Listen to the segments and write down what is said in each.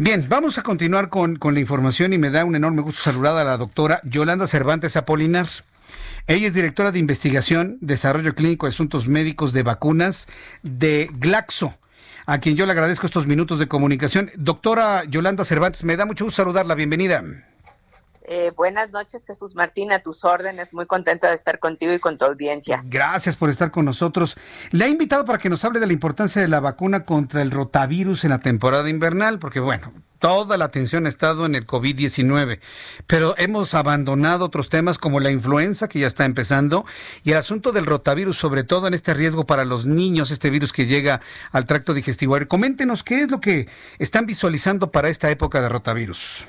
Bien, vamos a continuar con, con la información y me da un enorme gusto saludar a la doctora Yolanda Cervantes Apolinar. Ella es directora de investigación, desarrollo clínico asuntos médicos de vacunas de Glaxo, a quien yo le agradezco estos minutos de comunicación. Doctora Yolanda Cervantes, me da mucho gusto saludarla. Bienvenida. Eh, buenas noches, Jesús Martín, a tus órdenes. Muy contenta de estar contigo y con tu audiencia. Gracias por estar con nosotros. Le ha invitado para que nos hable de la importancia de la vacuna contra el rotavirus en la temporada invernal, porque bueno, toda la atención ha estado en el COVID-19, pero hemos abandonado otros temas como la influenza, que ya está empezando, y el asunto del rotavirus, sobre todo en este riesgo para los niños, este virus que llega al tracto digestivo. Coméntenos qué es lo que están visualizando para esta época de rotavirus.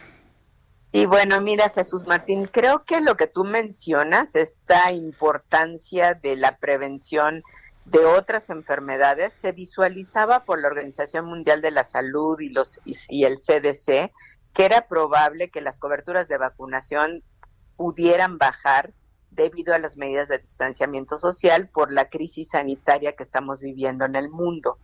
Y bueno, mira, Jesús Martín, creo que lo que tú mencionas, esta importancia de la prevención de otras enfermedades, se visualizaba por la Organización Mundial de la Salud y, los, y el CDC, que era probable que las coberturas de vacunación pudieran bajar debido a las medidas de distanciamiento social por la crisis sanitaria que estamos viviendo en el mundo.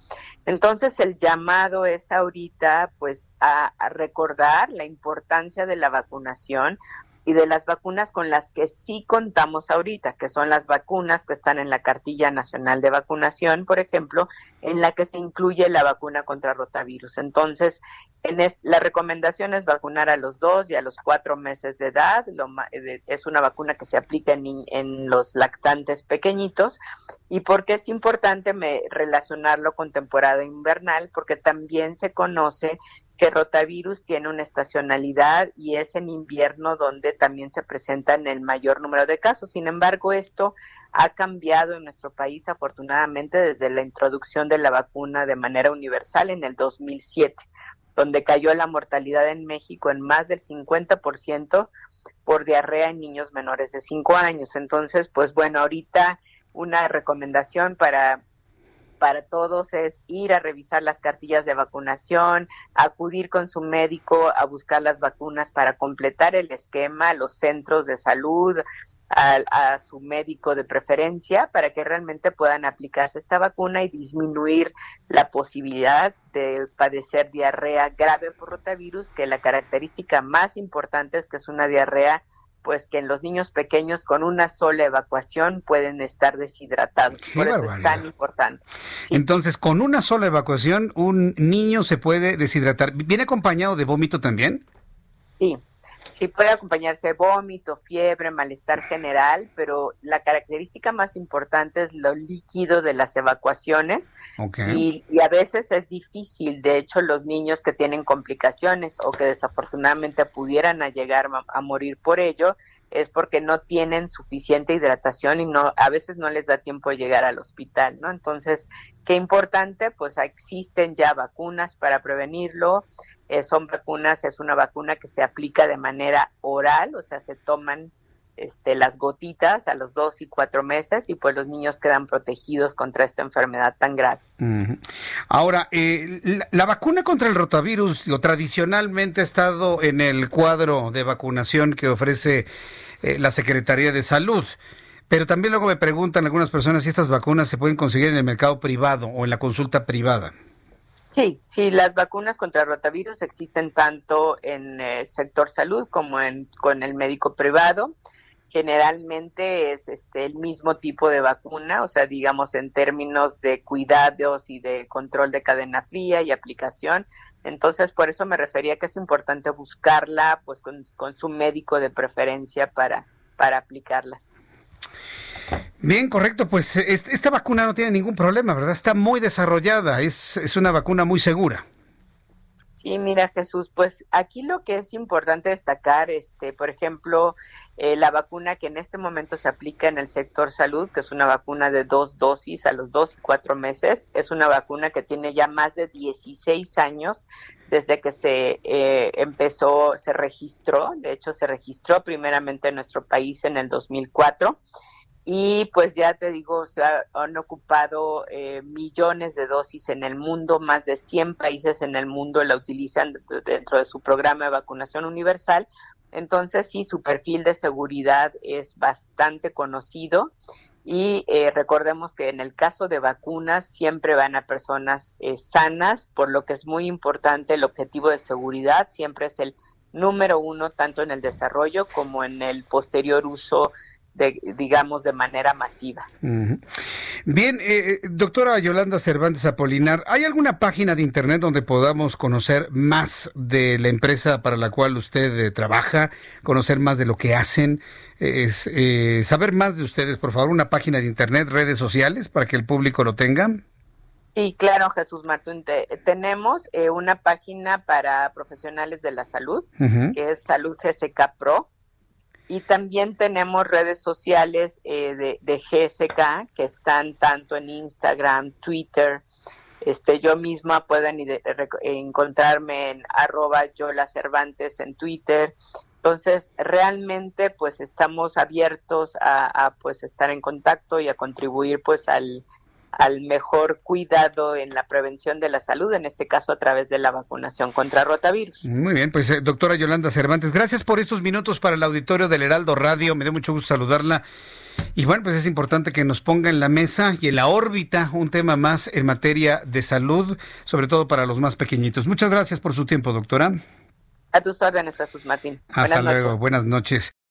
Entonces el llamado es ahorita pues a, a recordar la importancia de la vacunación, y de las vacunas con las que sí contamos ahorita, que son las vacunas que están en la cartilla nacional de vacunación, por ejemplo, en la que se incluye la vacuna contra rotavirus. Entonces, en la recomendación es vacunar a los dos y a los cuatro meses de edad. Eh, es una vacuna que se aplica en, en los lactantes pequeñitos. ¿Y por qué es importante me, relacionarlo con temporada invernal? Porque también se conoce que rotavirus tiene una estacionalidad y es en invierno donde también se presentan el mayor número de casos. Sin embargo, esto ha cambiado en nuestro país afortunadamente desde la introducción de la vacuna de manera universal en el 2007, donde cayó la mortalidad en México en más del 50% por diarrea en niños menores de 5 años. Entonces, pues bueno, ahorita una recomendación para para todos es ir a revisar las cartillas de vacunación, acudir con su médico a buscar las vacunas para completar el esquema, los centros de salud, a, su médico de preferencia para que realmente puedan aplicarse esta vacuna y disminuir la posibilidad de padecer diarrea grave por rotavirus, que la característica más importante es que es una diarrea pues que en los niños pequeños con una sola evacuación pueden estar deshidratados. Por eso es tan importante. Entonces, con una sola evacuación, un niño se puede deshidratar. ¿Viene acompañado de vómito también? Sí, Sí, puede acompañarse vómito, fiebre, malestar general, pero la característica más importante es lo líquido de las evacuaciones y, a veces es difícil. De hecho, los niños que tienen complicaciones o que desafortunadamente pudieran llegar a morir por ello es porque no tienen suficiente hidratación y no a veces no les da tiempo de llegar al hospital, ¿no? Entonces, qué importante, pues existen ya vacunas para prevenirlo eh, son vacunas, es una vacuna que se aplica de manera oral, o sea, se toman este, las gotitas a los dos y cuatro meses y pues los niños quedan protegidos contra esta enfermedad tan grave. Ahora, eh, la, vacuna contra el rotavirus tradicionalmente ha estado en el cuadro de vacunación que ofrece eh, la Secretaría de Salud. Pero también luego me preguntan algunas personas si estas vacunas se pueden conseguir en el mercado privado o en la consulta privada. Sí, sí, las vacunas contra rotavirus existen tanto en el eh, sector salud como en con el médico privado. Generalmente es este el mismo tipo de vacuna, o sea, digamos en términos de cuidados y de control de cadena fría y aplicación. Entonces, por eso me refería que es importante buscarla pues con, con su médico de preferencia para, para aplicarlas. Bien, correcto. Pues esta vacuna no tiene ningún problema, ¿verdad? Está muy desarrollada. Es, es una vacuna muy segura. Sí, mira Jesús, pues aquí lo que es importante destacar, este, por ejemplo, eh, la vacuna que en este momento se aplica en el sector salud, que es una vacuna de dos dosis a los dos y cuatro meses, es una vacuna que tiene ya más de 16 años desde que se eh, empezó, se registró, de hecho se registró primeramente en nuestro país en el 2004 y pues ya te digo, se han ocupado eh, millones de dosis en el mundo, más de 100 países en el mundo la utilizan dentro de su programa de vacunación universal. Entonces sí, su perfil de seguridad es bastante conocido y eh, recordemos que en el caso de vacunas siempre van a personas eh, sanas, por lo que es muy importante el objetivo de seguridad, siempre es el número uno tanto en el desarrollo como en el posterior uso digamos, de manera masiva. Bien, eh, eh, doctora Yolanda Cervantes Apolinar, ¿hay alguna página de Internet donde podamos conocer más de la empresa para la cual usted eh, trabaja, conocer más de lo que hacen, es, saber más de ustedes, por favor, una página de Internet, redes sociales, para que el público lo tenga? Sí, claro, Jesús Martín. tenemos una página para profesionales de la salud, que es Salud GSK Pro y también tenemos redes sociales eh, de, GSK que están tanto en Instagram, Twitter. Este, yo misma pueden encontrarme en arroba Yola Cervantes en Twitter. Entonces, realmente, pues estamos abiertos a, a, pues estar en contacto y a contribuir, pues al, al mejor cuidado en la prevención de la salud, en este caso a través de la vacunación contra rotavirus. Muy bien, pues eh, doctora Yolanda Cervantes, gracias por estos minutos para el auditorio del Heraldo Radio, me dio mucho gusto saludarla. Y bueno, pues es importante que nos ponga en la mesa y en la órbita un tema más en materia de salud, sobre todo para los más pequeñitos. Muchas gracias por su tiempo, doctora. A tus órdenes, Jesús Martín. Hasta luego, buenas noches.